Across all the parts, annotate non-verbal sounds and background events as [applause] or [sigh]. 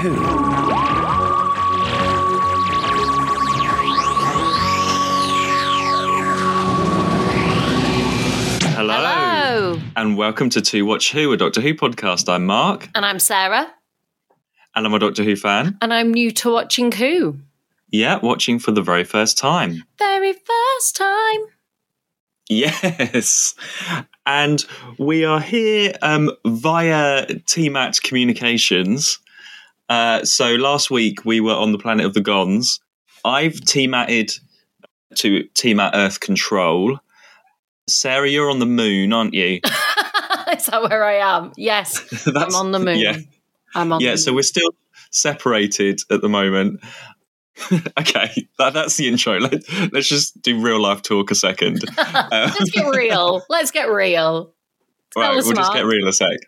Who. Hello. Hello. And welcome to To Watch Who, a Doctor Who podcast. I'm Mark, And I'm Sarah. and I'm a Doctor Who fan. And I'm new to watching Who. Yeah, watching for the very first time. Very first time. Yes. And we are here um, via TMAT Communications. Uh, so last week we were on the planet of the Gonds. I've TMATted to TMAT Earth Control. Sarah, you're on the moon, aren't you? [laughs] Is that where I am? Yes. [laughs] I'm on the moon. Yeah, I'm on yeah. So we're still separated at the moment. [laughs] okay, that, that's the intro. Let, let's just do real life talk a second. Uh, Let's get real. Let's get real. Tell right, we'll just get real a sec.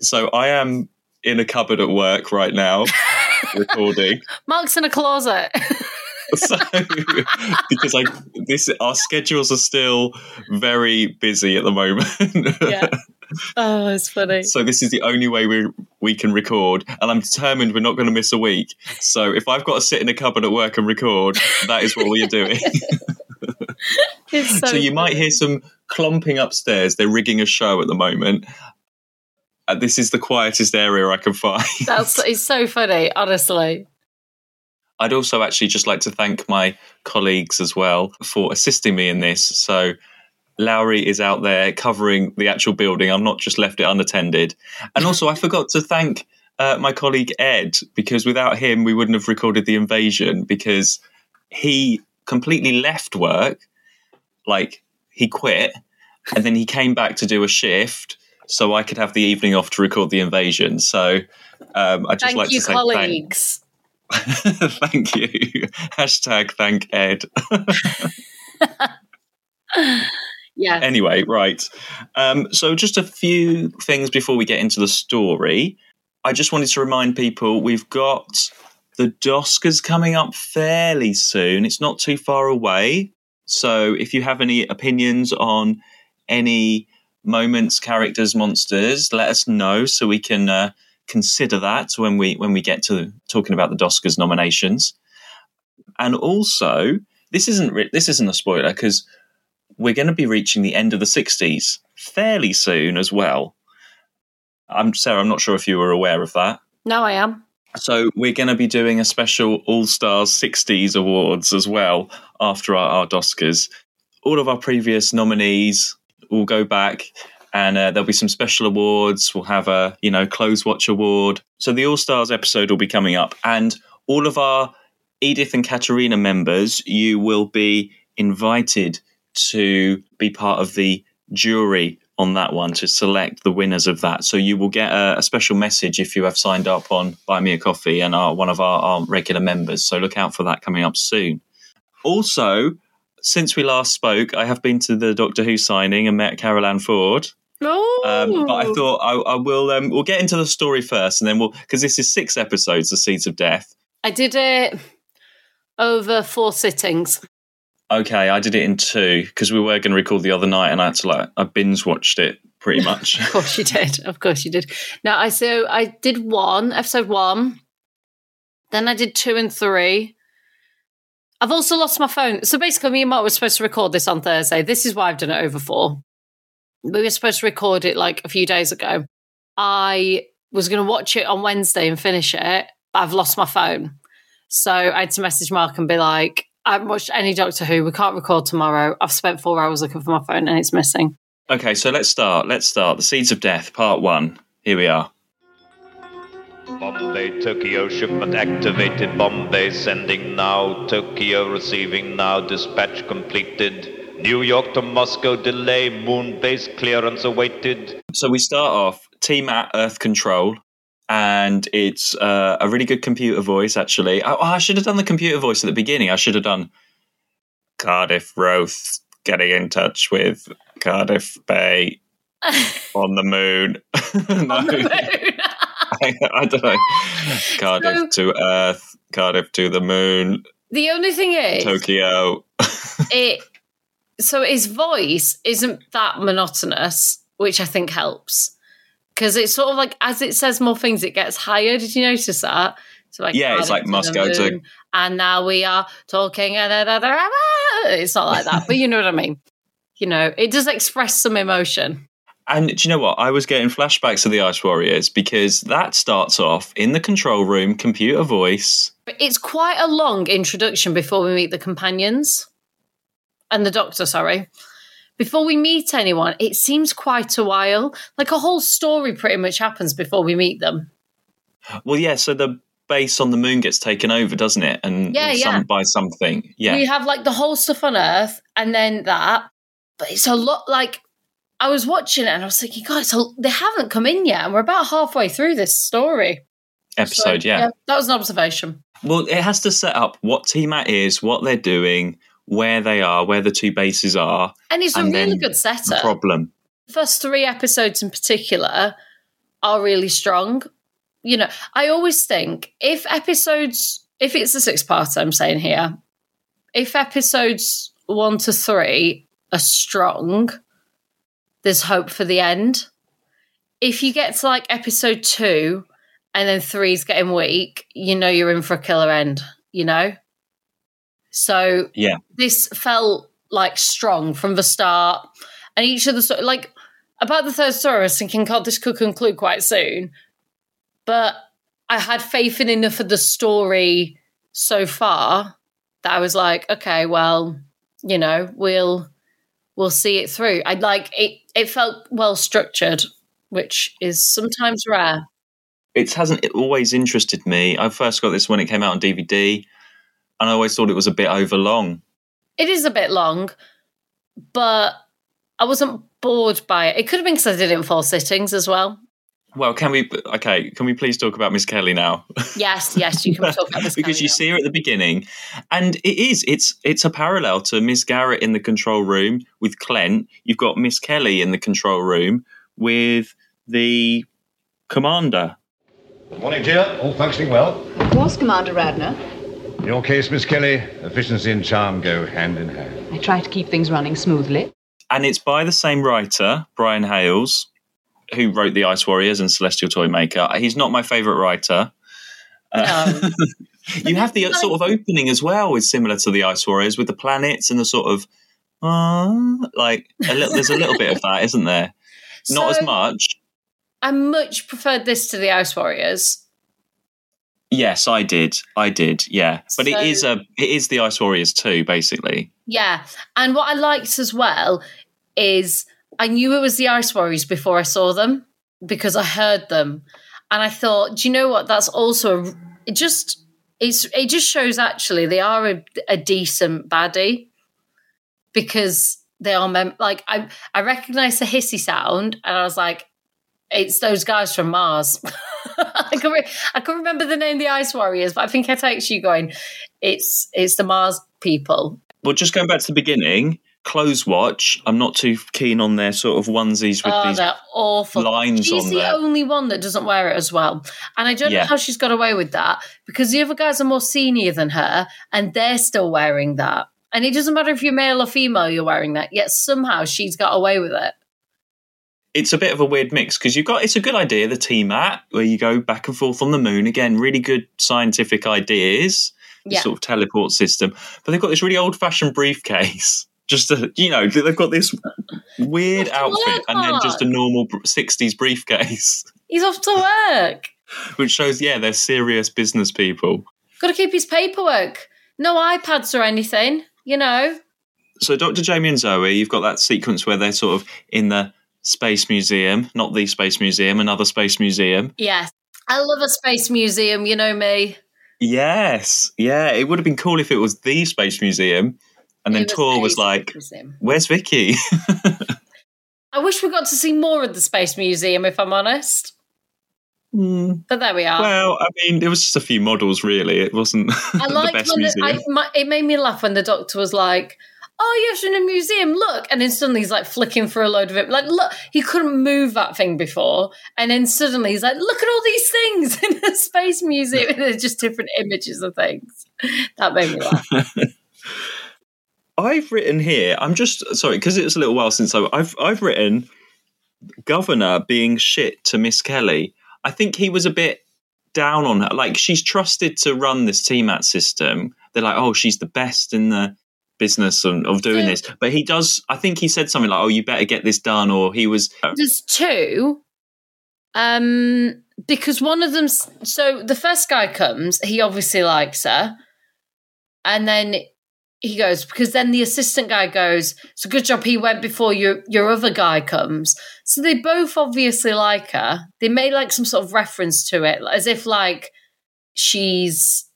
So I am in a cupboard at work right now, [laughs] recording. Mark's in a closet. So [laughs] because I this our schedules are still very busy at the moment. yeah. Oh, it's funny. So this is the only way we we can record, and I'm determined we're not going to miss a week. So if I've got to sit in a cupboard at work and record, that is what we are doing. [laughs] It's so, so you might hear some clomping upstairs. They're rigging a show at the moment. Uh, this is the quietest area I can find. [laughs] That's it's so funny, honestly. I'd also actually just like to thank my colleagues as well for assisting me in this. So Lowry is out there covering the actual building. I'm not just left it unattended. And [laughs] also, I forgot to thank uh, my colleague Ed because without him, we wouldn't have recorded the invasion because he completely left work, like he quit, and then he came back to do a shift. So I could have the evening off to record the invasion. So um, I just Thank like you, to say thank, colleagues. [laughs] thank you. [laughs] Hashtag thank Ed. [laughs] Yeah. anyway, right. Um, so, just a few things before we get into the story. I just wanted to remind people we've got the Doskers coming up fairly soon. It's not too far away. So, if you have any opinions on any moments, characters, monsters, let us know so we can uh, consider that when we when we get to talking about the Doskers nominations. And also, this isn't re- this isn't a spoiler because we're going to be reaching the end of the 60s fairly soon as well. I'm Sarah, I'm not sure if you were aware of that. No, I am. So we're going to be doing a special All Stars 60s awards as well after our, our Oscars. All of our previous nominees will go back and uh, there'll be some special awards. We'll have a, you know, close watch award. So the All Stars episode will be coming up and all of our Edith and Katarina members, you will be invited to be part of the jury on that one to select the winners of that. So you will get a, a special message if you have signed up on Buy Me a Coffee and are one of our, our regular members. So look out for that coming up soon. Also, since we last spoke, I have been to the Doctor Who signing and met Carole Ann Ford. Oh, Um, but I thought I, I will. Um, we'll get into the story first, and then we'll because this is six episodes, The Seeds of Death. I did it over four sittings. Okay, I did it in two because we were going to record the other night, and I had to like I binge watched it pretty [laughs] much. Of course you did. Of course you did. Now I so I did one episode one, then I did two and three. I've also lost my phone. So basically, me and Mark were supposed to record this on Thursday. This is why I've done it over four. We were supposed to record it like a few days ago. I was going to watch it on Wednesday and finish it, but I've lost my phone. So I had to message Mark and be like, I haven't watched any Doctor Who. We can't record tomorrow. I've spent four hours looking for my phone and it's missing. okay, so let's start. Let's start. The Seeds of Death, Part One. Here we are. Bombay, Tokyo, shipment activated. Bombay, sending now. Tokyo, receiving now. Dispatch completed. New York to Moscow, delay. Moon base clearance awaited. So we start off T-Mat Earth Control, and it's uh, a really good computer voice. Actually, oh, I should have done the computer voice at the beginning. I should have done Cardiff Roth getting in touch with Cardiff Bay [laughs] on the moon. no, [laughs] On the moon. [laughs] I, I don't know. Cardiff to Earth, Cardiff to the moon, the only thing is, Tokyo. [laughs] it so his voice isn't that monotonous, which I think helps. because it's sort of like as it says more things, it gets higher. Did you notice that? So like Yeah, it's like and go to- and now we are talking. It's not like that, but you know what I mean. You know, it does express some emotion. And do you know what? I was getting flashbacks of the Ice Warriors because that starts off in the control room, computer voice. But it's quite a long introduction before we meet the companions and the doctor, sorry. Before we meet anyone, it seems quite a while. Like a whole story pretty much happens before we meet them. Well, yeah, so the base on the moon gets taken over, doesn't it? And Yeah, some, yeah. by something. Yeah. We have like the whole stuff on Earth and then that. But it's a lot like I was watching it and I was thinking, guys, they haven't come in yet. And we're about halfway through this story. Episode, So, yeah. That was an observation. Well, it has to set up what T-Mat is, what they're doing, where they are, where the two bases are, And it's a really good setup. problem. first three episodes in particular are really strong. You know, I always think if episodes, if it's a six part, I'm saying here, if episodes one to three are strong, there's hope for the end. If you get to like episode two and then three's getting weak, you know you're in for a killer end, you know? So Yeah. this felt like strong from the start. And each of the like about the third story, I was thinking, God, this could conclude quite soon. But I had faith in enough of the story so far that I was like, okay, well, you know, we'll we'll see it through. I'd like it. It felt well structured, which is sometimes rare. It hasn't always interested me. I first got this when it came out on DVD, and I always thought it was a bit overlong. It is a bit long, but I wasn't bored by it. It could have been because I did it in four sittings as well. Well, can we? Okay, can we please talk about Miss Kelly now? [laughs] Yes, yes, you can talk about this because you coming up. see her at the beginning, and it is it's it's a parallel to Miss Garrett in the control room with Clent. You've got Miss Kelly in the control room with the commander. Good Morning, dear. All functioning well. Of course, Commander Radnor. In your case, Miss Kelly, efficiency and charm go hand in hand. I try to keep things running smoothly. and it's by the same writer, Brian Hayles, who wrote The Ice Warriors and Celestial Toymaker. He's not my favourite writer. Uh, [laughs] you have the sort of opening as well, is similar to The Ice Warriors with the planets and the sort of uh, like a little, there's a little bit of that, isn't there? Not as much. I much preferred this to the Ice Warriors. Yes, I did. I did. Yeah, but it So- is a it is the Ice Warriors too, basically. Yeah. And what I liked as well is I knew it was the Ice Warriors before I saw them because I heard them. And I thought, do you know what? That's also a, it just it's it just shows actually they are a, a decent baddie because they are mem- like I I recognized the hissy sound and I was like, it's those guys from Mars. [laughs] I can re- I can remember the name the Ice Warriors, but I think I text you going, it's it's the Mars people. Well, just going back to the beginning, Clothes Watch. I'm not too keen on their sort of onesies with oh, these. they're awful. lines She's on the there. only one that doesn't wear it as well. And I don't Yeah. know how she's got away with that because the other guys are more senior than her and they're still wearing that. And it doesn't matter if you're male or female, you're wearing that. Yet somehow she's got away with it. It's a bit of a weird mix because you've got it's a good idea the T-Mat where you go back and forth on the moon again. Really good scientific ideas. The Yeah. sort of teleport system, but they've got this really old fashioned briefcase. Just a, you know, they've got this weird outfit and then just a normal 60s briefcase, [laughs] He's off to work. which shows, yeah, they're serious business people. Got to keep his paperwork. No iPads or anything, you know. So, Dr. Jamie and Zoe, you've got that sequence where they're sort of in the Space Museum, not the Space Museum, another Space Museum. Yes. I love a space museum, you know me. Yes, yeah, it would have been cool if it was the Space Museum, and then Tor was like. "Where's Vicki?" I wish we got to see more of the space museum, if I'm honest. Hmm. But there we are. well, I mean, it was just a few models, really. It wasn't [laughs] I the liked best when the, museum. I, my, it made me laugh when the doctor was like, "Oh, yes, in a museum. Look!" And then suddenly he's like flicking through a load of it. Like, look, he couldn't move that thing before, and then suddenly he's like, "Look at all these things [laughs] in a space museum." And [laughs] they're just different images of things. That made me laugh. I've written here. I'm just sorry because it was a little while since I, I've I've written governor being shit to Miss Kelly, I think he was a bit down on her. Like she's trusted to run this TMAT system. They're like, oh, she's the best in the business of, of doing So- this. But he does. I think he said something like, "Oh, you better get this done," or he was. There's two. Um, because one of them. So the first guy comes. He obviously likes her, and then he goes because then the assistant guy goes. It's a good job he went before your your other guy comes. So they both obviously like her. They made like some sort of reference to it, as if like she's.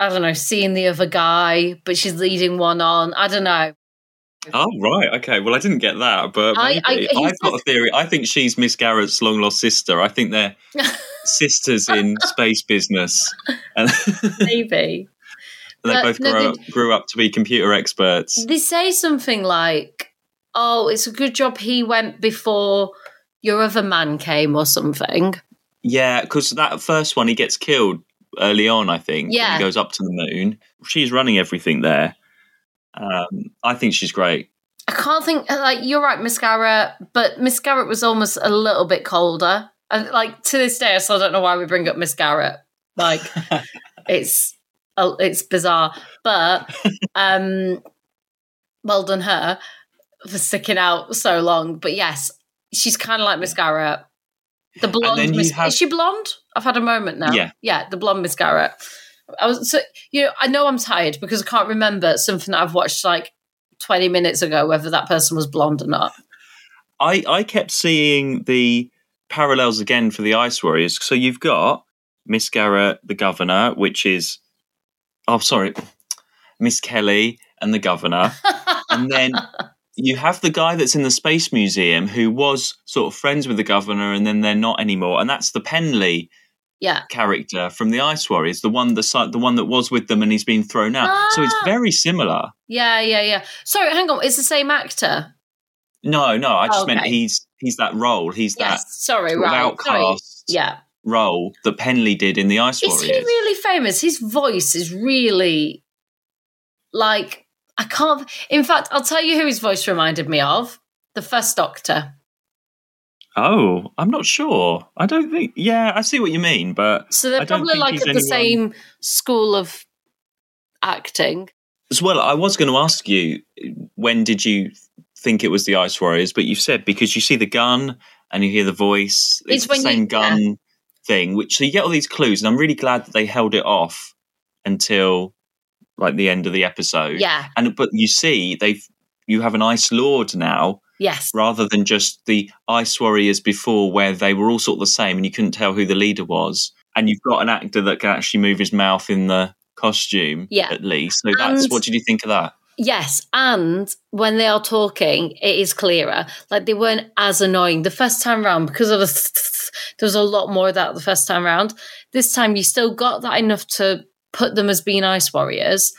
I don't know, seeing the other guy, but she's leading one on. I don't know. Oh right, okay. Well, I didn't get that, but I- I- maybe. he I've got a theory. I think she's Miss Garrett's long lost sister. I think they're [laughs] sisters in space business, [laughs] Maybe. They But both no, grew they- grew up to be computer experts. They say something like, "Oh, it's a good job he went before your other man came," or something. Yeah, because that first one he gets killed early on. I think. Yeah. he goes up to the moon. She's running everything there. Um, I think she's great. I can't think. Like you're right, Miss Garrett, but Miss Garrett was almost a little bit colder. And like to this day, I still don't know why we bring up Miss Garrett. Like [laughs] it's oh, it's bizarre, but [laughs] um, well done her for sticking out so long. But yes, she's kind of like Miss Garrett. The blonde Miss have- is she blonde? I've had a moment now. Yeah. yeah, the blonde Miss Garrett. I was so you know I know I'm tired because I can't remember something that I've watched like 20 minutes ago whether that person was blonde or not. I I kept seeing the parallels again for the Ice Warriors. So you've got Miss Garrett, the governor, which is oh sorry, Miss Kelly and the governor, and then you have the guy that's in the space museum who was sort of friends with the governor, and then they're not anymore, and that's the Penley yeah. character from the Ice Warriors, the one the the one that was with them and he's been thrown out. So it's Ah. very similar. Yeah, yeah, yeah. Sorry, hang on. It's the same actor. No, no, I just meant Okay. he's he's that role. He's that Sorry, right. Sorry. outcast Yeah. Role that Penley did in the Ice Warriors. Is he really famous? His voice is really like I can't in fact, I'll tell you who his voice reminded me of. The first doctor. Oh, I'm not sure. I don't think. Yeah, I see what you mean, but So they're probably like at the same school of acting. as well. I was going to ask you when did you think it was the Ice Warriors, but you said because you see the gun and you hear the voice. It's, It's the when you- same gun thing, which so you get all these clues, and I'm really glad that they held it off until like the end of the episode. Yeah. and but you see they've you have an Ice Lord now Yes. rather than just the Ice Warriors before, where they were all sort of the same and you couldn't tell who the leader was. And you've got an actor that can actually move his mouth in the costume, Yeah. at least. So that's what did you think of that? Yes, and when they are talking, it is clearer. Like they weren't as annoying the first time round because of the [laughs] there was a lot more of that the first time round. This time you still got that enough to put them as being ice warriors,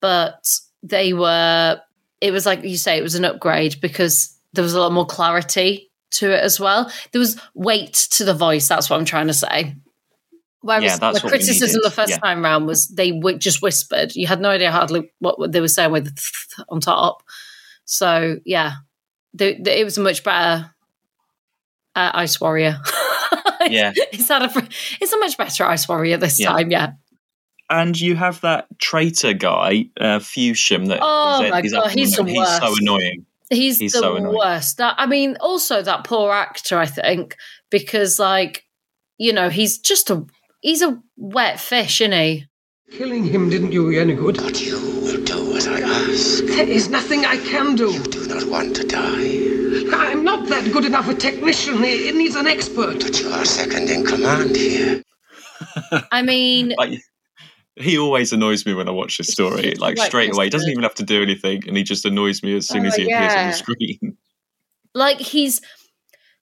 but they were. It was like you say, it was an upgrade because there was a lot more clarity to it as well. There was weight to the voice. That's what I'm trying to say. Whereas Yeah, that's the criticism the first Yeah. time round was they w- just whispered. You had no idea hardly what they were saying with on top. So yeah, the, the, it was a much better uh, Ice Warrior. [laughs] Yeah. it's not a it's a much better Ice Warrior this Yeah. time. Yeah. And you have that traitor guy, uh. That Oh is- my is God, he's the He's so annoying. He's, He's the so annoying. worst. That I mean, also that poor actor. I think because like you know he's just a he's a wet fish, isn't he? Killing him didn't do you any good. But you will do as I ask. There is nothing I can do. You do not want to die, I'm not that good enough a technician. It needs an expert. but you are second in command here. I mean, [laughs] Like, he always annoys me when I watch this story. Like like straight away, he doesn't even have to do anything, and he just annoys me as soon Oh, as he appears on the screen. like he's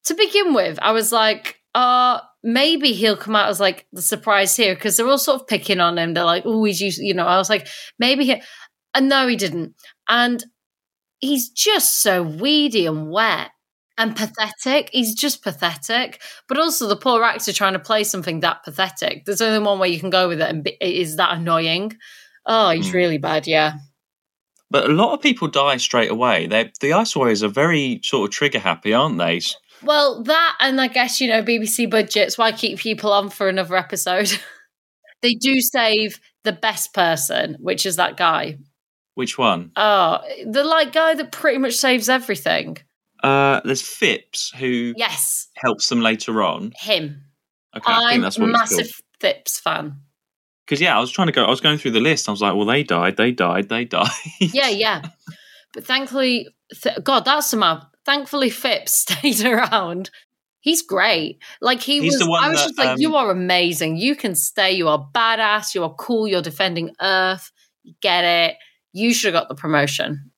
to begin with i was like uh maybe he'll come out as like the surprise here because they're all sort of picking on him. They're like oh he's used you know i was like maybe he and no he didn't. And he's just so weedy and wet and pathetic. He's just pathetic. But also the poor actor trying to play something that pathetic. There's only one way you can go with it and be, it is that annoying. Oh he's Mm. really bad yeah. But a lot of people die straight away. They the Ice Warriors are very sort of trigger happy, aren't they? Well, that and I guess you know BBC budgets. Why keep people on for another episode? [laughs] they do save the best person, which is that guy. Which one? Oh, the like guy that pretty much saves everything. Uh, there's Phipps who Yes, helps them later on. him. Okay, I think I'm that's what massive. Phipps fan. Because yeah, I was trying to go. I was going through the list. I was like, well, they died, they died, they [laughs] died. Yeah, yeah. But thankfully, th- God, that's somehow. Thankfully, Phipps [laughs] stayed around. He's great. Like he He's was. I was that, just like, um, you are amazing. You can stay. You are badass. You are cool. You're defending Earth. You get it. You should have got the promotion.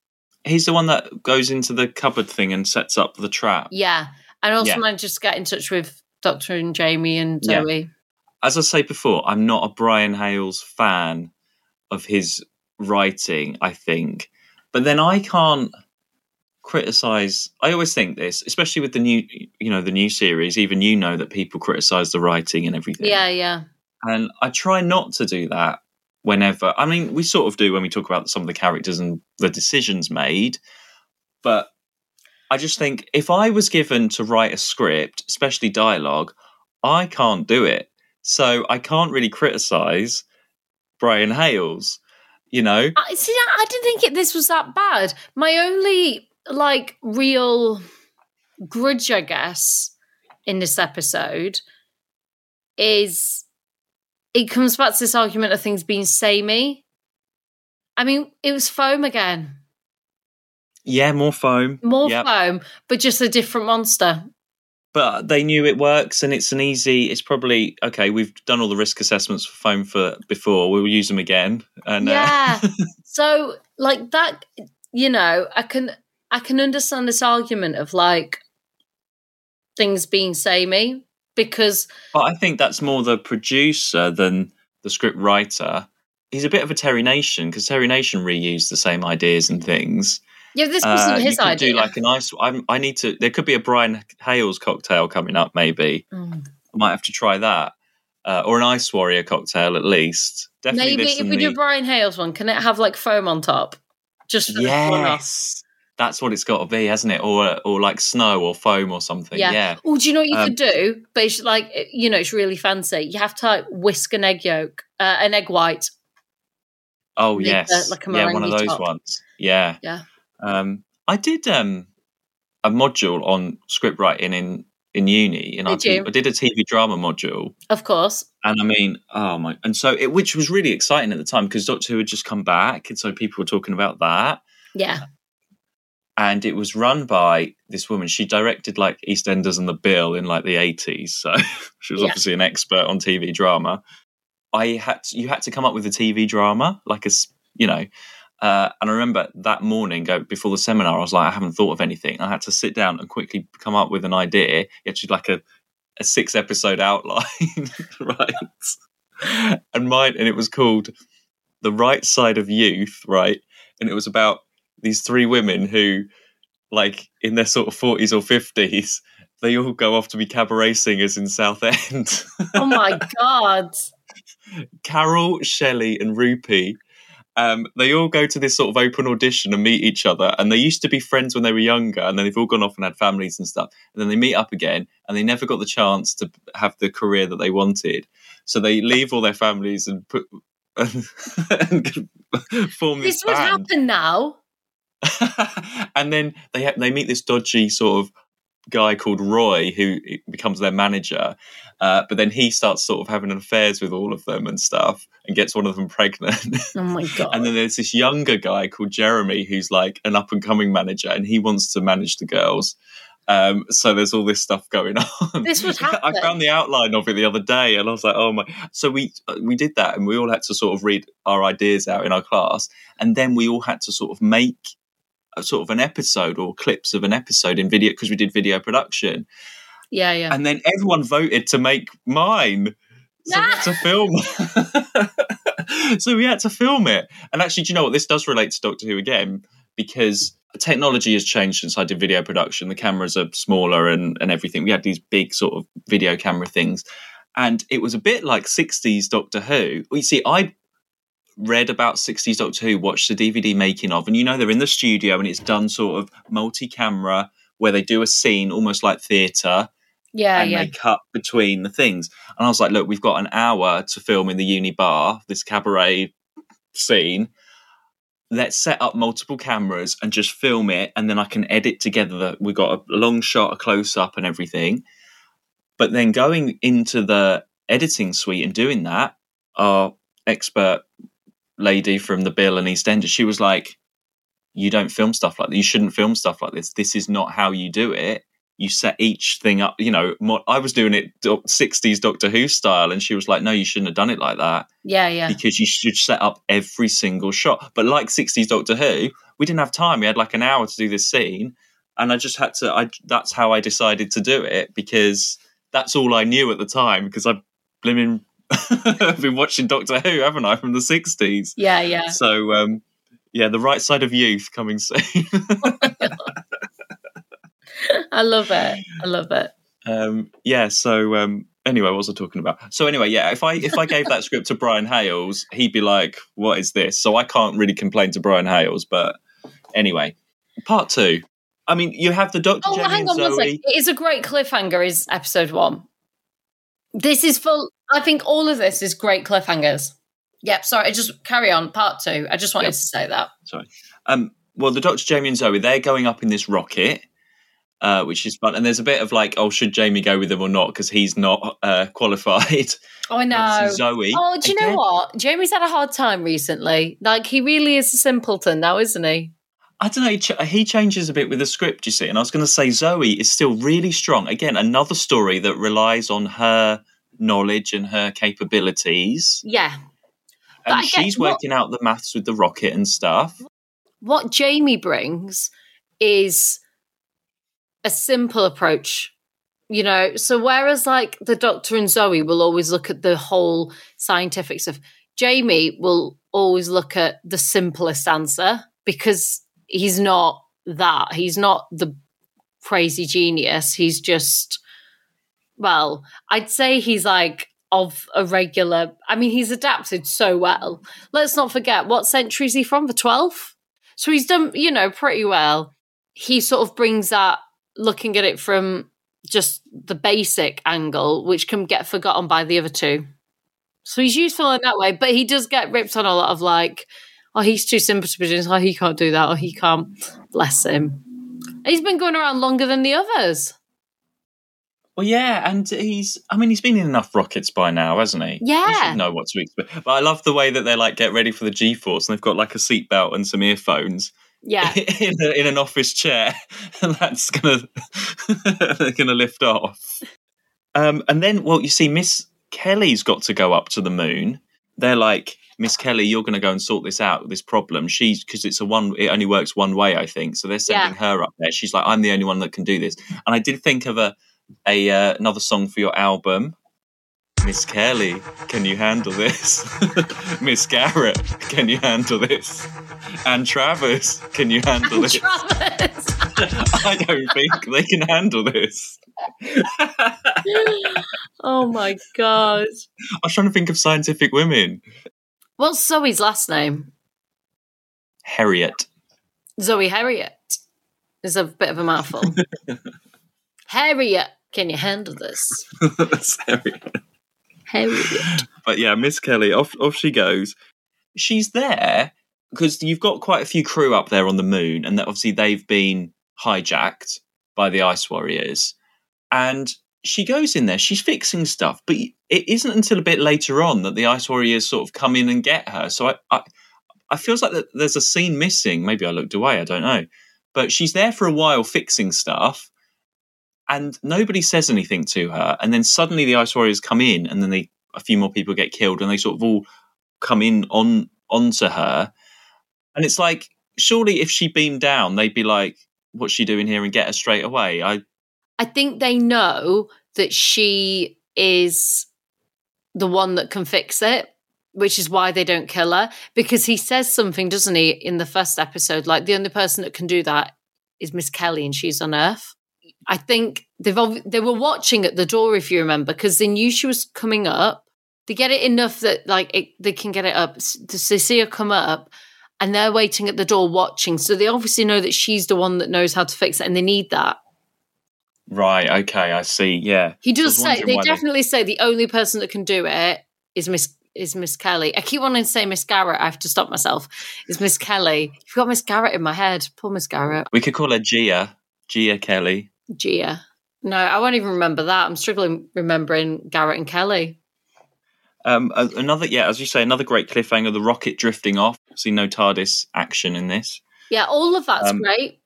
He's the one that goes into the cupboard thing and sets up the trap. Yeah, and also Yeah. managed to just get in touch with Doctor and Jamie and Yeah. Zoe. As I say before, I'm not a Brian Hayles fan of his writing. I think, but then I can't criticize. I always think this, especially with the new, you know, the new series. Even you know that people criticize the writing and everything. Yeah, yeah. and I try not to do that whenever. I mean, we sort of do when we talk about some of the characters and the decisions made, but I just think if I was given to write a script, especially dialogue, I can't do it. So I can't really criticize Brian Hayles. You know, I see. I didn't think it, this was that bad. My only like real grudge, I guess, in this episode is it comes back to this argument of things being samey. I mean, it was foam again, yeah, more foam, more Yep. foam, but just a different monster. but they knew it works and it's an easy. It's probably okay. We've done all the risk assessments for foam for before. We'll use them again. And uh, Yeah. [laughs] so like that, you know, I can I can understand this argument of like things being samey because But I think that's more the producer than the script writer. He's a bit of a Terry Nation because Terry Nation reused the same ideas and things. yeah, this wasn't Uh, his you idea. do like an ice. I'm, I need to. There could be a Brian Hayles cocktail coming up. Maybe Mm. I might have to try that, uh, or an Ice Warrior cocktail at least. Definitely Maybe if we do the- a Brian Hayles one, can it have like foam on top? Just for the one off. yes, that's what it's got to be, hasn't it? Or or like snow or foam or something. Yeah. Yeah, Oh, do you know what you Um, could do? But it's like you know, it's really fancy. You have to like whisk an egg yolk, uh, an egg white. Oh yes, like a yeah, one of those top. ones. Yeah, Yeah. Um, I did um a module on script writing in in uni. In Did you? I did a TV drama module, Of course. and I mean, oh my! And so it, which was really exciting at the time because Doctor Who had just come back, and so people were talking about that. Yeah. And it was run by this woman. She directed like EastEnders and The Bill in like the eighties, so [laughs] she was Yeah. obviously an expert on TV drama. I had to, you had to come up with a TV drama, like a you know. Uh, and I remember that morning, go before the seminar, I was like, I haven't thought of anything. I had to sit down and quickly come up with an idea. Actually, like a a six episode outline, [laughs] right? And mine, and it was called "The Right Side of Youth," right? And it was about these three women who, like, in their sort of forties or fifties, they all go off to be cabaret singers in Southend. Oh my [laughs] god. Carol, Shelley, and Rupee. Um, they all go to this sort of open audition and meet each other. And they used to be friends when they were younger, and then they've all gone off and had families and stuff. And then they meet up again, and they never got the chance to have the career that they wanted. So they leave all their families and put [laughs] and, form this, This would band. happen now. [laughs] and then they ha- they meet this dodgy sort of guy called Roy who becomes their manager. Uh, but then he starts sort of having affairs with all of them and stuff, and gets one of them [laughs] pregnant. Oh my god. [laughs] and then there's this younger guy called Jeremy who's like an up and coming manager, and he wants to manage the girls. Um, so there's all this stuff going on. This would I found the outline of it the other day, and I was like, "Oh my!" So we uh, we did that, and we all had to sort of read our ideas out in our class, and then we all had to sort of make a sort of an episode or clips of an episode in video because we did video production, yeah, yeah. and then everyone voted to make mine. So to [laughs] film. [laughs] so we had to film it. And actually, do you know what? This does relate to Doctor Who again because technology has changed since I did video production. The cameras are smaller and, and everything. We had these big sort of video camera things. And it was a bit like 60s Doctor Who. Well, you see, I read about 60s Doctor Who, watched the DVD making of, and you know, they're in the studio and it's done sort of multi camera where they do a scene almost like theatre Yeah, and yeah. they cut between the things. And I was like, look, we've got an hour to film in the uni bar, this cabaret scene. Let's set up multiple cameras and just film it, and then I can edit together. that we got a long shot, a close up, and everything. But then going into the editing suite and doing that, our expert lady from the Bill and EastEnders, she was like, "You don't film stuff like that. You shouldn't film stuff like this. This is not how you do it." you set each thing up. You know, I was doing it 60s Doctor Who style, and she was like, no, you shouldn't have done it like that Yeah, yeah. because you should set up every single shot. But like 60s Doctor Who, we didn't have time. We had like an hour to do this scene, and I just had to. I that's how I decided to do it because that's all I knew at the time because [laughs] I've been watching Doctor Who, haven't I, from the 60s? Yeah, yeah. So um, yeah, the right side of youth coming soon. [laughs] I love it. I love it. um, yeah. So um, anyway, what was I talking about? So anyway, yeah. If I if I gave that script to Brian Hayles, he'd be like, "What is this?" So I can't really complain to Brian Hayles. But anyway, part two. I mean, you have the Doctor Oh, Jenny hang on one second. It is a great cliffhanger, is episode one. This is full. I think all of this is great cliffhangers. Yep, sorry, just carry on. Part two. I just wanted Yep. to say that. Sorry. Um, well, the Doctor, Jamie, and Zoe, they're going up in this rocket, uh, which is fun. And there's a bit of like, oh, should Jamie go with them or not? Because he's not uh, qualified. Oh, [laughs] I know. Zoe. Oh, do you know what? Jamie's had a hard time recently. Like, he really is a simpleton now, isn't he? I don't know. He, ch- he changes a bit with the script, you see. And I was going to say Zoe is still really strong. Again, another story that relies on her knowledge and her capabilities. Yeah. And she's what- working out the maths with the rocket and stuff. What Jamie brings is a simple approach. You know, so whereas like the doctor and Zoe will always look at the whole scientific stuff, Jamie will always look at the simplest answer because he's not that. He's not the crazy genius. He's just, well, I'd say he's like of a regular. I mean, he's adapted so well. Let's not forget what century is he from? The 12th? So he's done, you know, pretty well. He sort of brings that looking at it from just the basic angle, which can get forgotten by the other two. So he's useful in that way, but he does get ripped on a lot of like, oh, he's too simple to this. Oh, he can't do that. Or he can't. Bless him. He's been going around longer than the others. Well, yeah, and he's, I mean, he's been in enough rockets by now, hasn't he? He Yeah. should know what to expect. But I love the way that they're like, get ready for the G Force, and they've got like a seatbelt and some earphones. Yeah. [laughs] in, a, in an office chair, [laughs] and that's gonna [laughs] they're gonna lift off. Um, and then, well, you see, Miss Kelly's got to go up to the moon. They're like, Miss Kelly, you're going to go and sort this out, this problem. She's because it's a one, it only works one way, I think. So they're sending her up there. She's like, I'm the only one that can do this. And I did think of a a uh, another song for your album. Miss Kelly, can you handle this? [laughs] Miss Garrett, can you handle this? And Travers, can you handle this? Travers. [laughs] I don't think they can handle this. [laughs] oh my god. I was trying to think of scientific women. What's Zoe's last name? Heriot. Zoe Heriot. Is a bit of a mouthful. Heriot, can you handle this? [laughs] That's Heriot. Heriot. But yeah, Miss Kelly, off off she goes. She's there because you've got quite a few crew up there on the moon, and that obviously they've been hijacked by the Ice Warriors. And she goes in there, she's fixing stuff, but it isn't until a bit later on that the Ice Warriors sort of come in and get her. So I, I, I feels like that there's a scene missing. Maybe I looked away, I don't know. But she's there for a while fixing stuff, and nobody says anything to her. And then suddenly the Ice Warriors come in, and then they a few more people get killed, and they sort of all come in on onto her. And it's like, surely if she beamed down, they'd be like, "What's she doing here?" and get her straight away. I I think they know that she is the one that can fix it, which is why they don't kill her. Because he says something, doesn't he, in the first episode? Like the only person that can do that is Miss Kelly, and she's on Earth. I think they've they were watching at the door, if you remember, because they knew she was coming up. They get it enough that like it, they can get it up. They see her come up, and they're waiting at the door watching. So they obviously know that she's the one that knows how to fix it, and they need that. Right. Okay. I see. Yeah. He does say they definitely say the only person that can do it is Miss is Miss Kelly. I keep wanting to say Miss Garrett. I have to stop myself. Is Miss Kelly? You've got Miss Garrett in my head. Poor Miss Garrett. We could call her Gia. Gia Kelly. Gia. No, I won't even remember that. I'm struggling remembering Garrett and Kelly. Um, another, yeah, as you say, another great cliffhanger. The rocket drifting off. See no TARDIS action in this. Yeah, all of that's Um, great.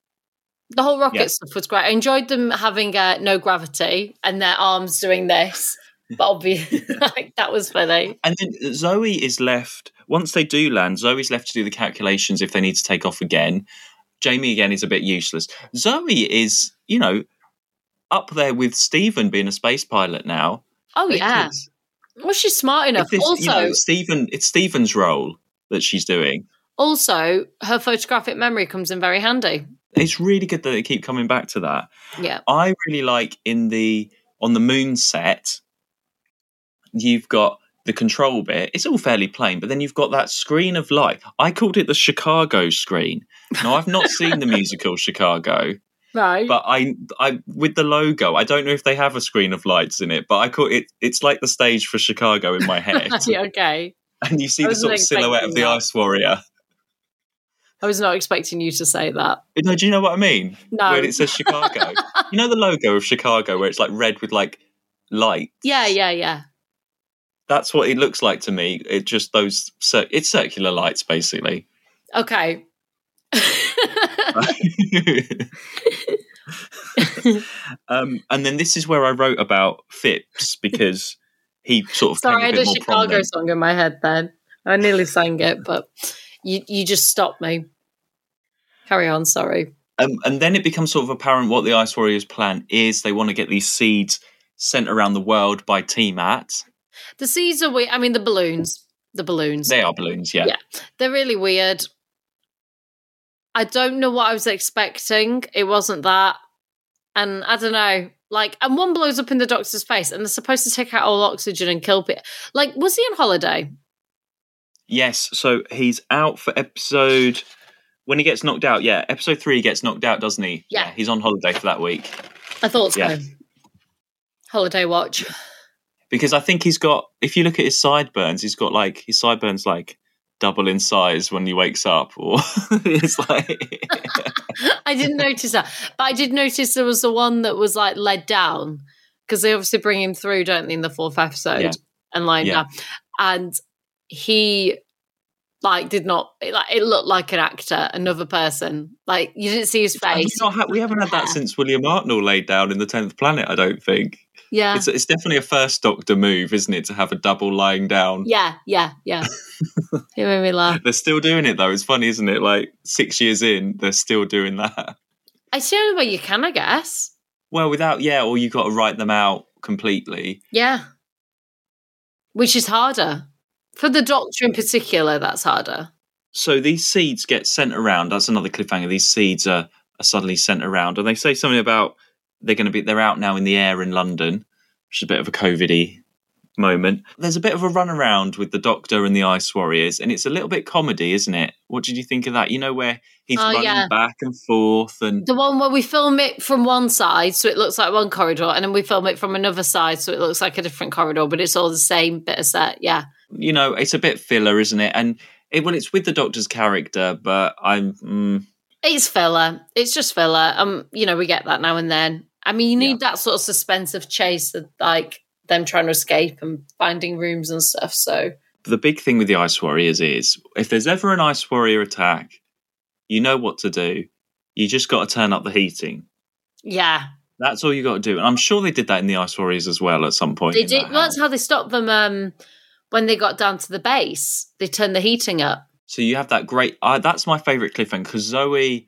The whole rocket yeah. stuff was great. I enjoyed them having uh, no gravity and their arms doing this. [laughs] But obviously, [laughs] like, that was funny. And then Zoe is left. Once they do land, Zoe's left to do the calculations if they need to take off again. Jamie again is a bit useless. Zoe is, you know, up there with Steven being a space pilot now. Oh yeah. Well, she's smart enough. this- also, you know, Steven, it's Steven's role that she's doing. also, her photographic memory comes in very handy. It's really good that they keep coming back to that. Yeah. I really like in the on the moon set, you've got the control bit. It's all fairly plain, but then you've got that screen of light. I called it the Chicago screen. Now I've not seen the [laughs] musical Chicago, Right. but I, I with the logo, I don't know if they have a screen of lights in it, but I call it. It's like the stage for Chicago in my [laughs] head, okay. and you see the sort of silhouette of the that. Ice Warrior. I was not expecting you to say that. Uh, no, do you know what I mean? No. When it says Chicago, [laughs] you know the logo of Chicago, where it's like red with like light. Yeah, yeah, yeah. That's what it looks like to me. It just those it's circular lights basically. Okay. [laughs] [laughs] um, and then this is where I wrote about Phipps because he sort of Sorry, I had a Chicago prominent. song in my head then. I nearly sang it, but you you just stopped me. Carry on, sorry. Um, and then it becomes sort of apparent what the Ice Warriors' plan is. They want to get these seeds sent around the world by T-Mat. The seeds are weird. I mean, the balloons. The balloons. They are balloons, yeah. Yeah. They're really weird. I don't know what I was expecting. It wasn't that. And I don't know. Like, and one blows up in the doctor's face, and they're supposed to take out all oxygen and kill people. Like, was he on holiday? Yes, so he's out for episode when he gets knocked out. Yeah, episode three he gets knocked out, doesn't he? Yeah. he's on holiday for that week I thought so. Yeah. Holiday watch. because I think he's got. If you look at his sideburns, he's got like his sideburns like double in size when he wakes up, or [laughs] it's like [laughs] I didn't notice that, but I did notice there was the one that was like led down because they obviously bring him through, don't they, in the fourth episode Yeah. and line Yeah. down, and he like did not it, like it looked like an actor, another person. Like you didn't see his Have we, face. had- we haven't had that [laughs] since William Hartnell laid down in the Tenth Planet. I don't think Yeah, it's it's definitely a first Doctor move, isn't it, to have a double lying down. yeah, yeah, yeah. [laughs] it made me laugh. They're still doing it though. It's funny, isn't it? Like six years in, they're still doing that. It's the only way you can, I guess. Well, without yeah, or you've got to write them out completely. Yeah, which is harder for the Doctor in particular. That's harder. So these seeds get sent around. That's another cliffhanger. These seeds are, are suddenly sent around, and they say something about they're going to be they're out now in the air in London, which is a bit of a COVIDy moment. There's a bit of a run around with the Doctor and the Ice Warriors, and it's a little bit comedy, isn't it? What did you think of that? You know where he's Oh, running yeah. back and forth, and The one where we film it from one side, so it looks like one corridor, and then we film it from another side, so it looks like a different corridor, but it's all the same bit of set. Yeah. you know it's a bit filler, isn't it? And it, well, it's with the Doctor's character, but I'm. Mm, It's filler. It's just filler. Um, you know, we get that now and then. I mean, you need that sort of suspense of chase of like them trying to escape and finding rooms and stuff. So the big thing with the Ice Warriors is if there's ever an Ice Warrior attack, you know what to do. You just got to turn up the heating. yeah, That's all you got to do. And I'm sure they did that in the Ice Warriors as well at some point. they did. that Well, that's how they stopped them. Um, when they got down to the base, they turned the heating up. So you have that great. Uh, that's my favorite cliffhanger because Zoe.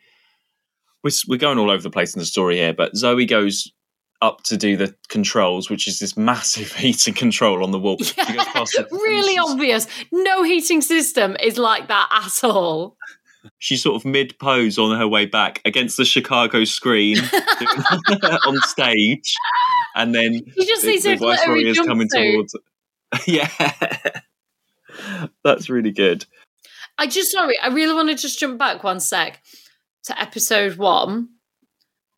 We're, we're going all over the place in the story here, but Zoe goes up to do the controls, which is this massive [laughs] heating control on the wall. She goes past it, [laughs] and really obvious. No heating system is like that at all. she's sort of mid pose on her way back against the Chicago screen [laughs] on stage, and then She just needs a Vice glittery Warriors coming towards. yeah, that's really good. I just sorry, I really want to just jump back one sec to episode one.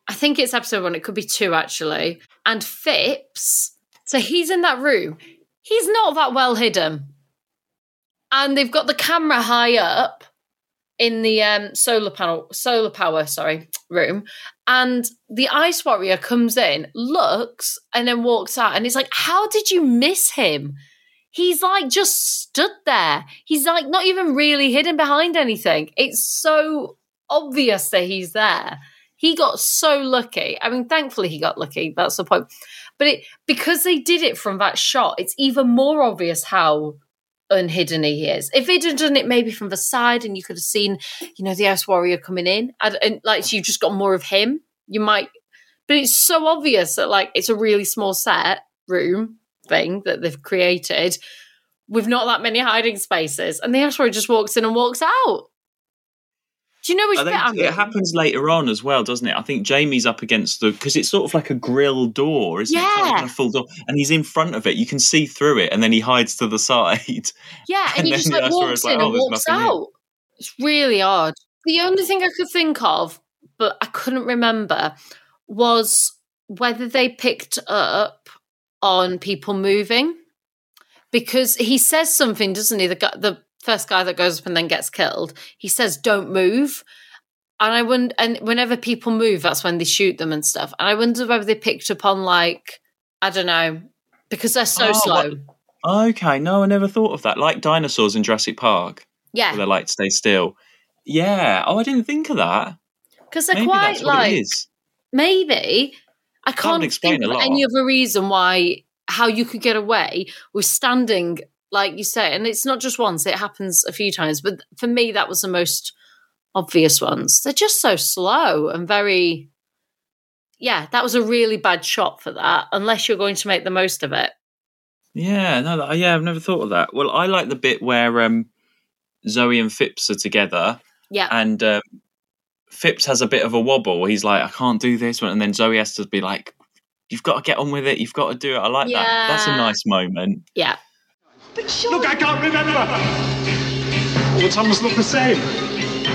I think it's episode one. It could be two actually. And Phipps, so he's in that room. He's not that well hidden, and they've got the camera high up in the um, solar panel, solar power, sorry, room. And the ice warrior comes in, looks, and then walks out. And it's like, how did you miss him? He's like just stood there. He's like not even really hidden behind anything. It's so obvious that he's there. He got so lucky. I mean, thankfully he got lucky. That's the point. But it because they did it from that shot, it's even more obvious how unhidden he is. If have done it maybe from the side and you could have seen, you know, the Ice Warrior coming in, and, and like so you just got more of him, you might. But it's so obvious that like it's a really small set room thing that they've created with not that many hiding spaces, and the Ice Warrior just walks in and walks out. Do you know which I bit think it happens later on as well, doesn't it? I think Jamie's up against the because it's sort of like a grill door, isn't it? Yeah. like a full door, and he's in front of it. You can see through it, and then he hides to the side. Yeah, and, [laughs] And he just like walks in "Oh, and there's walks nothing here." out. It's really odd. The only thing I could think of, but I couldn't remember, was whether they picked up on people moving. Because he says something, doesn't he? The guy, the first guy that goes up and then gets killed, he says, "Don't move." And I wonder, and whenever people move, that's when they shoot them and stuff. And I wonder whether they picked up on like, I don't know, because they're so Oh, slow. what- Okay, no, I never thought of that. Like dinosaurs in Jurassic Park, Yeah, they like to stay still. Yeah. Oh, I didn't think of that. because they're Maybe quite like maybe I can't explain think of any other reason why how you could get away with standing like you say, and it's not just once; it happens a few times. But for me, that was the most obvious ones. They're just so slow and very. Yeah, that was a really bad shot for that. Unless you're going to make the most of it. Yeah, no, yeah, I've never thought of that. Well, I like the bit where um, Zoe and Phipps are together, Yeah, and um, Phipps has a bit of a wobble. He's like, "I can't do this," and then Zoe has to be like, "You've got to get on with it. You've got to do it." I like that. That's a nice moment. yeah. Look, I can't remember. All the tunnels look the same.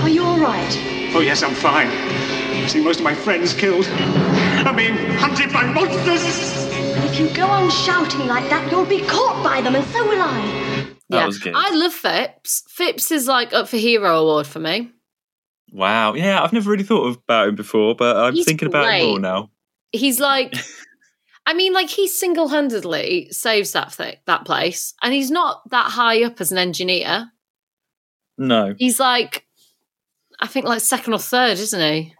Are you all right? Oh, yes, I'm fine. I've seen most of my friends killed. I'm being hunted by monsters. If you go on shouting like that, you'll be caught by them, and so will I. That yeah. was good. I love Phipps. Phipps is like up for hero award for me. Wow. Yeah, I've never really thought about him before, but I'm He's thinking about him more now. he's like [laughs] I mean, like he single-handedly saves that thing, that place, and he's not that high up as an engineer. No. He's like, I think like second or third, isn't he?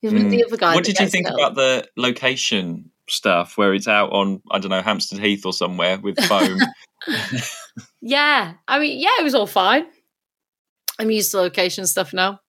He's with the other guy. Hmm. What did you think killed. about the location stuff where it's out on, I don't know, Hampstead Heath or somewhere with foam? [laughs] Yeah, I mean, yeah, it was all fine. I'm used to location stuff now.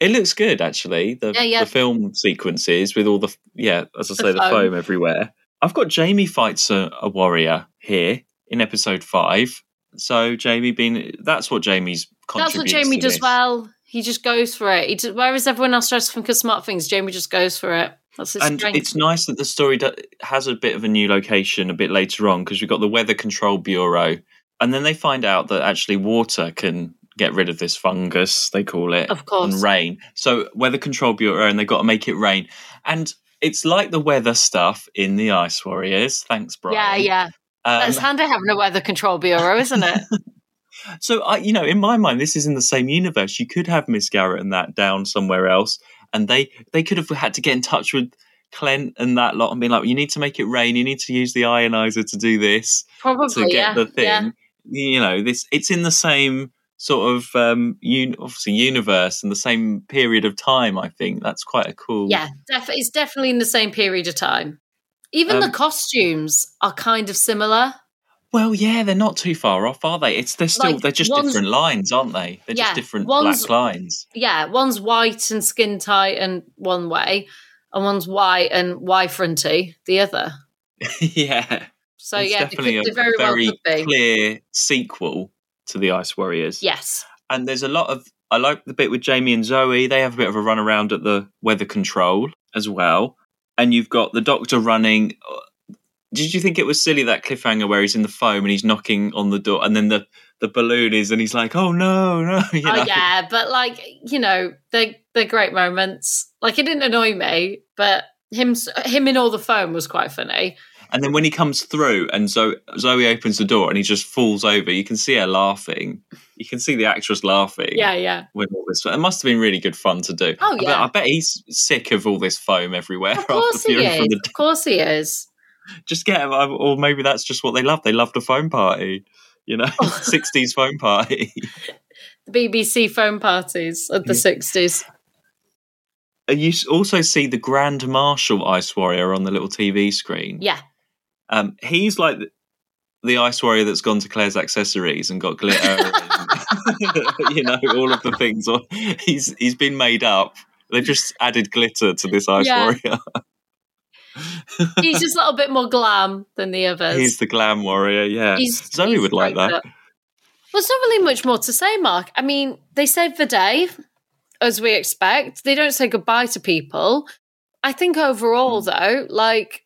it looks good, actually. The, Yeah, yeah. the film sequences with all the, yeah, as I The say, the foam. foam everywhere. I've got Jamie fights a, a warrior here in episode five. So Jamie being, that's what Jamie's That's what Jamie does this. well. He just goes for it. He just, whereas everyone else tries to think of smart things, Jamie just goes for it. That's his and strength. it's nice that the story has a bit of a new location a bit later on because we've got the Weather Control Bureau, and then they find out that actually water can get rid of this fungus they call it, Of course. and rain. So Weather Control Bureau, and they've got to make it rain, and it's like the weather stuff in the Ice Warriors. Thanks, Brian. yeah, yeah. Um, That's handy having a weather control bureau, isn't it? [laughs] So, I, you know, in my mind, this is in the same universe. You could have Miss Garrett and that down somewhere else, and they they could have had to get in touch with Clent and that lot and be like, "You need to make it rain. You need to use the ionizer to do this Probably, to get yeah. the thing." yeah. You know, this it's in the same sort of um, un- obviously universe and the same period of time. I think that's quite a cool. Yeah, def- it's definitely in the same period of time. Even the Um, costumes are kind of similar. Well, yeah, they're not too far off, are they? It's they're still Like, they're just different lines, aren't they? They're Yeah, just different black lines. Yeah, one's white and skin tight and one way, and one's white and Y fronty the other. [laughs] yeah. So it's yeah, definitely could, a, very a very well could be. clear sequel to the Ice Warriors. Yes. and there's a lot of I like the bit with Jamie and Zoe. They have a bit of a run around at the weather control as well, and you've got the Doctor running. did you think it was silly that cliffhanger where he's in the foam and he's knocking on the door and then the the balloon is and he's like, oh no, no. [laughs] You oh, know? Oh yeah, but like you know, they they're great moments. Like it didn't annoy me, but him him in all the foam was quite funny. And then when he comes through and Zoe, Zoe opens the door and he just falls over, you can see her laughing. You can see the actress laughing. Yeah, yeah. When all this, it must have been really good fun to do. Oh, I bet, yeah. I bet he's sick of all this foam everywhere. Of [laughs] course he is. the Of course he is. just get him, uh, or maybe that's just what they love. They loved a phone party, you know, oh. [laughs] sixties phone party. The BBC phone parties of the sixties. You also see the Grand Marshal Ice Warrior on the little TV screen. Yeah. Um, he's like the, Ice Warrior that's gone to Claire's accessories and got glitter, and, [laughs] you know, all of the things. Or he's he's been made up. They've just added glitter to this Ice Yeah. Warrior. [laughs] He's just a little bit more glam than the others. He's the Glam Warrior. Yeah, He's- Zoe he's would like that. Well, there's not really much more to say, Mark. I mean, they saved the day, as we expect. They don't say goodbye to people. I think overall, though, like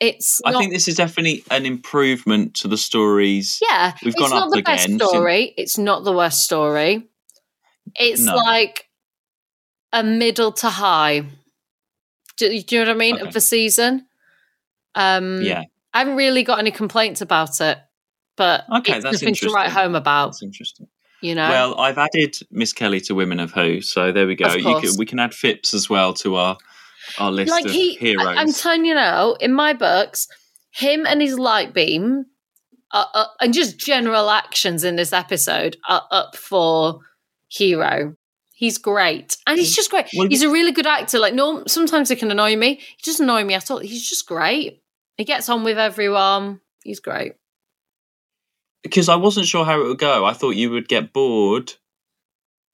it's Hmm. I think this is definitely an improvement to the stories. yeah, we've it's gone not up the best again since- story. It's not the worst story. It's No. like a middle to high. Do, do you know what I mean? Okay. Of the season. Um, Yeah. I haven't really got any complaints about it, but Okay, it's that's nothing to write home about. That's interesting. You know. Well, I've added Miss Kelly to Women of Who, so there we go. Can, we can add Phipps as well to our our list like of he, heroes. I, am telling you now, in my books, him and his light beam, are, are- and just general actions in this episode are up for hero. He's great, and he's mm. just great. Well, he's a really good actor. Like, no, sometimes he can annoy me. He doesn't annoy me at all. He's just great. He gets on with everyone. He's great. because I wasn't sure how it would go. I thought you would get bored,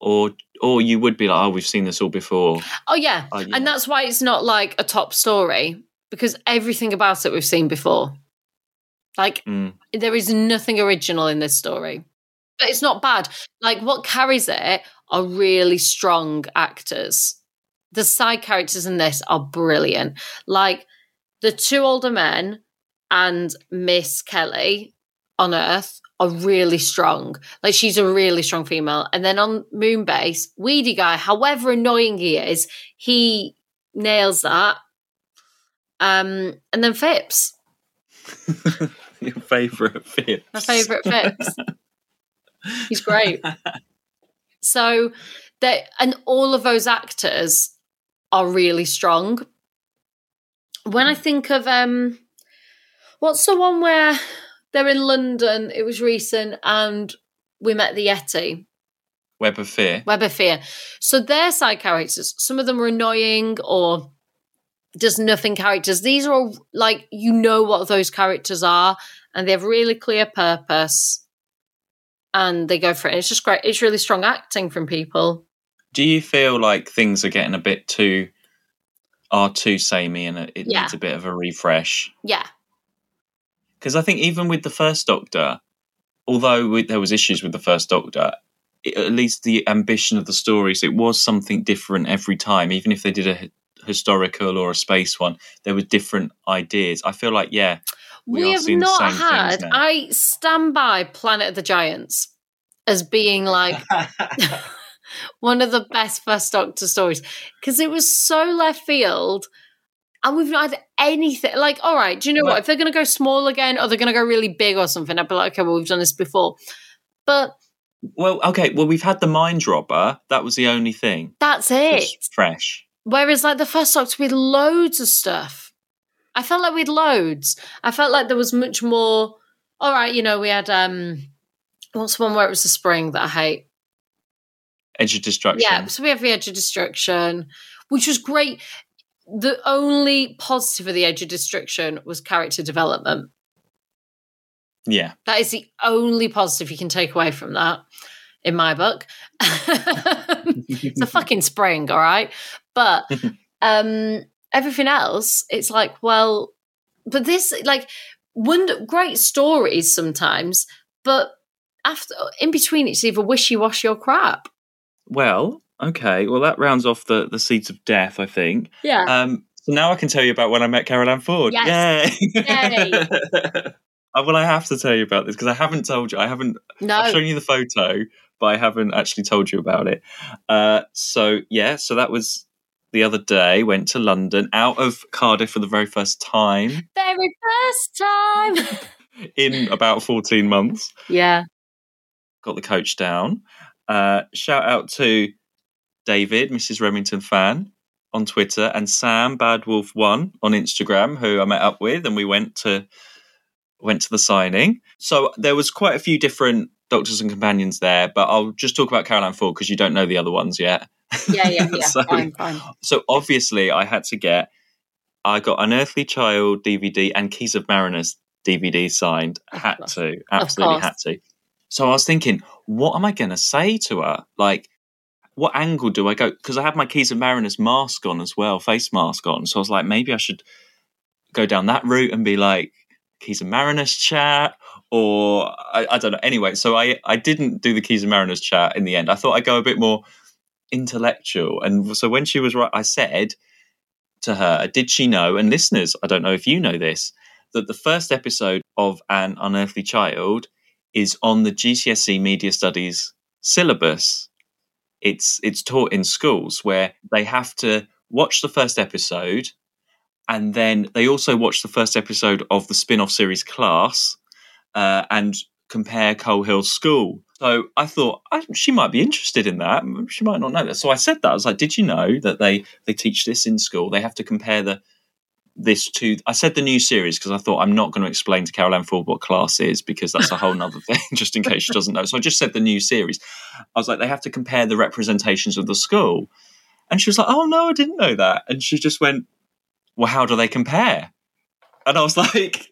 or or you would be like, "Oh, we've seen this all before." Oh yeah. Oh, yeah. and that's why it's not like a top story because everything about it we've seen before. Like Mm. there is nothing original in this story. But it's not bad. Like what carries it are really strong actors. The side characters in this are brilliant. Like the two older men and Miss Kelly on Earth are really strong. Like she's a really strong female. And then on Moonbase, Weedy guy, however annoying he is, he nails that. Um, and then Phipps, [laughs] Your favourite Phipps. my favourite Phipps. [laughs] He's great. So that and all of those actors are really strong. When I think of um what's the one where they're in London, it was recent and we met the Yeti. Web of Fear. Web of Fear. So their side characters, some of them are annoying or just nothing characters. These are all like you know what those characters are, and they have really clear purpose, and they go for it. It's just great. It's really strong acting from people. Do you feel like things are getting a bit too are too samey and it it Yeah. needs a bit of a refresh? Yeah, Because I think even with the first Doctor, although we, there was issues with the first Doctor, it, at least the ambition of the stories, it was something different every time. Even if they did a historical or a space one, there were different ideas. I feel like yeah, we, we, are have seeing the not same had. things. I stand by Planet of the Giants as being like [laughs] [laughs] one of the best first Doctor stories because it was so left field. And we've not had anything like, all right, do you know what? If they're going to go small again or they're going to go really big or something, I'd be like, okay, well, we've done this before. But Well, okay. Well, we've had the mind robber. That was the only thing. that's it. was fresh. Whereas, like the first Doctor, we had loads of stuff. I felt like we had loads. I felt like there was much more. All right, you know, we had um, what's the one where it was the spring that I hate? Edge of destruction. Yeah, so we have the Edge of Destruction, which was great. The only positive of the Edge of Destruction was character development. Yeah. That is the only positive you can take away from that, in my book. it's a fucking [laughs] spring, all right? But [laughs] um everything else, it's like, well, but this like wonder great stories sometimes, but after in between it's either wishy washy or crap. Well, okay. Well, that rounds off the the seeds of death. I think. Yeah. Um, So now I can tell you about when I met Carole Ann Ford. Yes. Yay! Yay. [laughs] Uh, well, I have to tell you about this because I haven't told you. I haven't. No. I've shown you the photo, but I haven't actually told you about it. Uh, so yeah, so that was the other day. Went to London, out of Cardiff for the very first time Very first time. [laughs] in about fourteen months. yeah. got the coach down. Uh, shout out to David, Mrs. Remington fan on Twitter, and Sam Bad Wolf One on Instagram, who I met up with, and we went to went to the signing. So there was quite a few different doctors and companions there, but I'll just talk about Carole Ann Ford because you don't know the other ones yet. Yeah, yeah, yeah. [laughs] So- fine, fine. So obviously, I had to get. I got Unearthly Child DVD and Keys of Marinus DVD signed. Had to, absolutely had to. So I was thinking, what am I going to say to her? Like, what angle do I go? Because I had my Keys of Marinus mask on as well, face mask on. So I was like, maybe I should go down that route and be like, Keys of Marinus chat, or I, I don't know. Anyway, so I I didn't do the Keys of Marinus chat in the end. I thought I'd go a bit more intellectual. And so when she was right, I said to her, Did she know? And listeners, I don't know if you know this, that the first episode of An Unearthly Child is on the GCSE Media Studies syllabus. It's it's taught in schools where they have to watch the first episode and then they also watch the first episode of the spin-off series Class uh, and compare Coal Hill School. So I thought I, she might be interested in that. She might not know that. So I said that. I was like, "Did you know that they they teach this in school? They have to compare the this to." I said the new series because I thought I'm not going to explain to Carole Ann Ford what class is because that's a whole nother [laughs] thing, [laughs] just in case she doesn't know. So I just said the new series. I was like, they have to compare the representations of the school, and she was like, "Oh no, I didn't know that." And she just went, "Well, how do they compare?" And I was [laughs] like,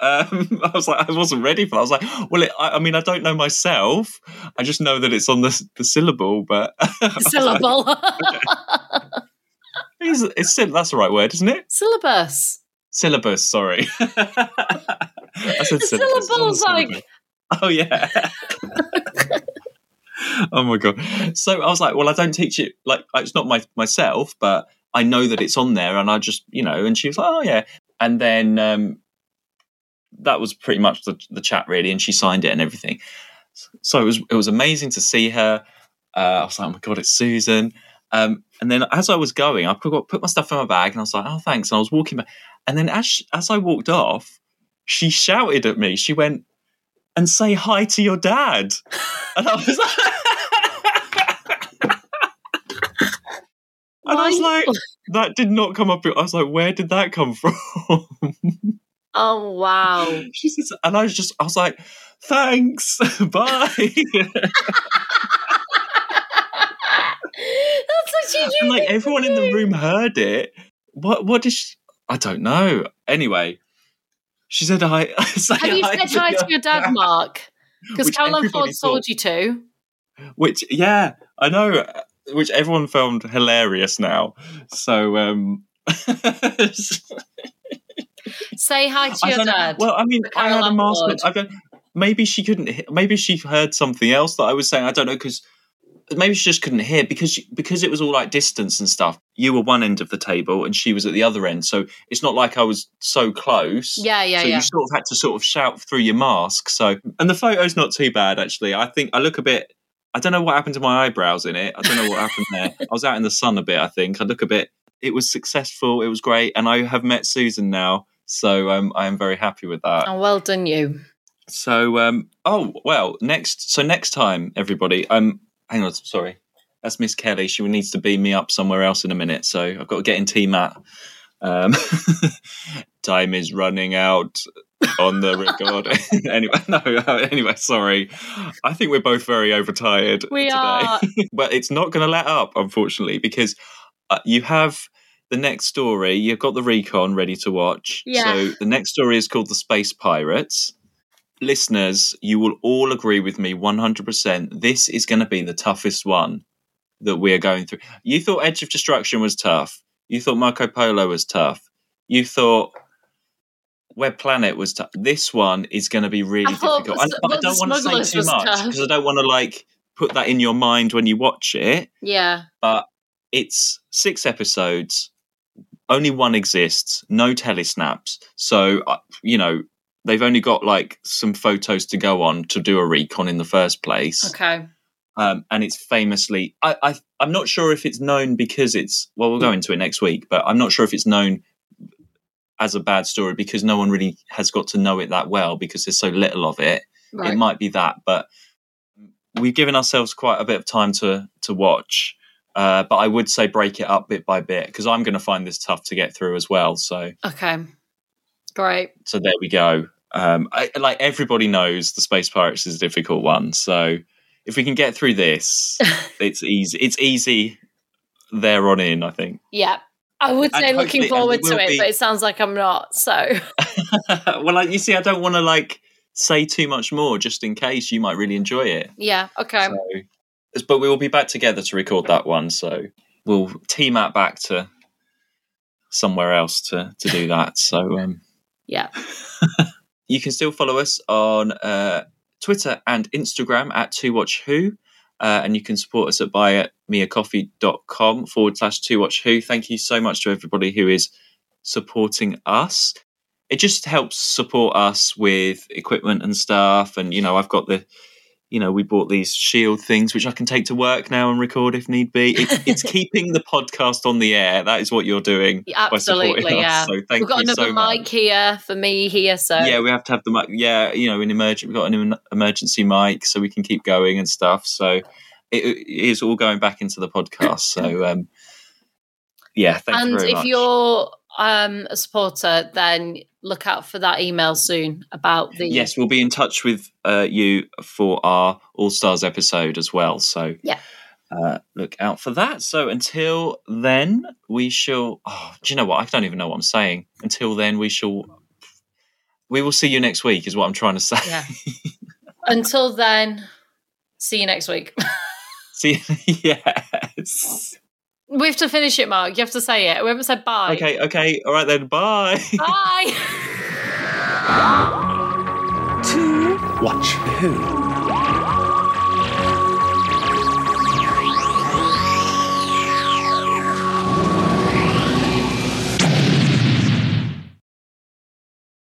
um, I was like, I wasn't ready for that. I was like, well, it, I, I mean, I don't know myself. I just know that it's on the, the syllable, but Syllable. it's, it's, syll- that's the right word, isn't it? Syllabus. Syllabus. Sorry, [laughs] I said The syllabus. It's on syllable's like- oh yeah. [laughs] oh my god. So I was like, well, I don't teach it like it's not my myself, but I know that it's on there, and I just you know. And she was like, oh yeah, and then um, that was pretty much the, the chat really, and she signed it and everything. So it was it was amazing to see her. Uh, I was like, oh my god, it's Susan. Um, and then as I was going, I put, my stuff in my bag, and I was like, oh thanks. And I was walking back, and then as she, as I walked off, she shouted at me. She went, "And say hi to your dad." And I was like. [laughs] And I was like, that did not come up. I was like, where did that come [laughs] from? Oh wow. she says, and I was just, I was like, thanks, [laughs] bye. Such [laughs] and like everyone in the room heard it. What? What did she? I don't know. Anyway, she said, "I." [laughs] say Have you hi said hi to your dad, Mark? Because Carole Ann Ford told you to. Which, yeah, I know. Which everyone found hilarious now. So, um, [laughs] Say hi to your dad. Well, I mean, I had a mask. on. Ford. I don't. Maybe she couldn't. Maybe she heard something else that I was saying. I don't know because maybe she just couldn't hear because she, because it was all like distance and stuff. You were one end of the table and she was at the other end, so it's not like I was so close. yeah, yeah, so yeah. you sort of had to sort of shout through your mask. So and the photo's not too bad actually. I think I look a bit. I don't know what happened to my eyebrows in it. I don't know what happened there. [laughs] I was out in the sun a bit. I think I look a bit. It was successful. It was great, and I have met Susan now, so um, I am very happy with that. Oh, well done, you. So, um, oh well, next. So next time, everybody. Um, hang on, sorry, that's Miss Kelly. She needs to beam me up somewhere else in a minute. So I've got to get in T Mat. Um, [laughs] time is running out on the recording. [laughs] anyway, no. Anyway, sorry. I think we're both very overtired We today, are. [laughs] but it's not going to let up, unfortunately, because uh, you have. The next story, you've got the recon ready to watch. Yeah. So the next story is called The Space Pirates listeners, you will all agree with me 100%. This is going to be the toughest one that we are going through. You thought Edge of Destruction was tough. You thought Marco Polo was tough. You thought Web Planet was tough. This one is going to be really I difficult. I, I don't want to say too much because I don't want to like put that in your mind when you watch it. Yeah. But it's six episodes. only one exists, no telesnaps. So, uh, you know, they've only got like some photos to go on to do a recon in the first place. Okay. Um, and it's famously, I, I, I'm not sure if it's known because it's, well, we'll go into it next week, but I'm not sure if it's known as a bad story because no one really has got to know it that well because there's so little of it. Right. It might be that, but we've given ourselves quite a bit of time to to watch. Uh, but I would say break it up bit by bit because I'm going to find this tough to get through as well. So, Okay. Great. so there we go. Um, I, like everybody knows, the Space Pirates is a difficult one. So, if we can get through this, [laughs] it's easy. It's easy there on in. I think. Yeah. I would And say looking forward it to it, be- but it sounds like I'm not. So [laughs] well, like you see, I don't want to like say too much more, just in case you might really enjoy it. yeah. Okay. So, but we will be back together to record that one. So we'll T-Mat back to somewhere else to to do that. So um, [laughs] Yeah. You can still follow us on uh, Twitter and Instagram at To Watch Who. Uh, and you can support us at buymeacoffee.com forward slash to watch who. Thank you so much to everybody who is supporting us. It just helps support us with equipment and stuff. And, you know, I've got the, you know, we bought these shield things which I can take to work now and record if need be. It, [laughs] it's keeping the podcast on the air. That is what you're doing. by supporting Absolutely. us. Yeah. So thank We've got another so much mic here for me here. So yeah, we have to have the mic. Yeah, you know, an emergency, We've got an emergency mic, so we can keep going and stuff. So it, it is all going back into the podcast. So [laughs] um, yeah, thank and you very if much. you're um, a supporter, then look out for that email soon about the Yes, we'll be in touch with uh, you for our All Stars episode as well. So Yeah. uh, look out for that. So until then, we shall. Oh, do you know what? I don't even know what I'm saying. Until then, we shall. We will see you next week. Is what I'm trying to say. Yeah. [laughs] Until then, see you next week. see, [laughs] yes. We have to finish it, Mark. You have to say it. We haven't said bye. Okay, okay, all right then. Bye. [laughs] Bye. To watch who?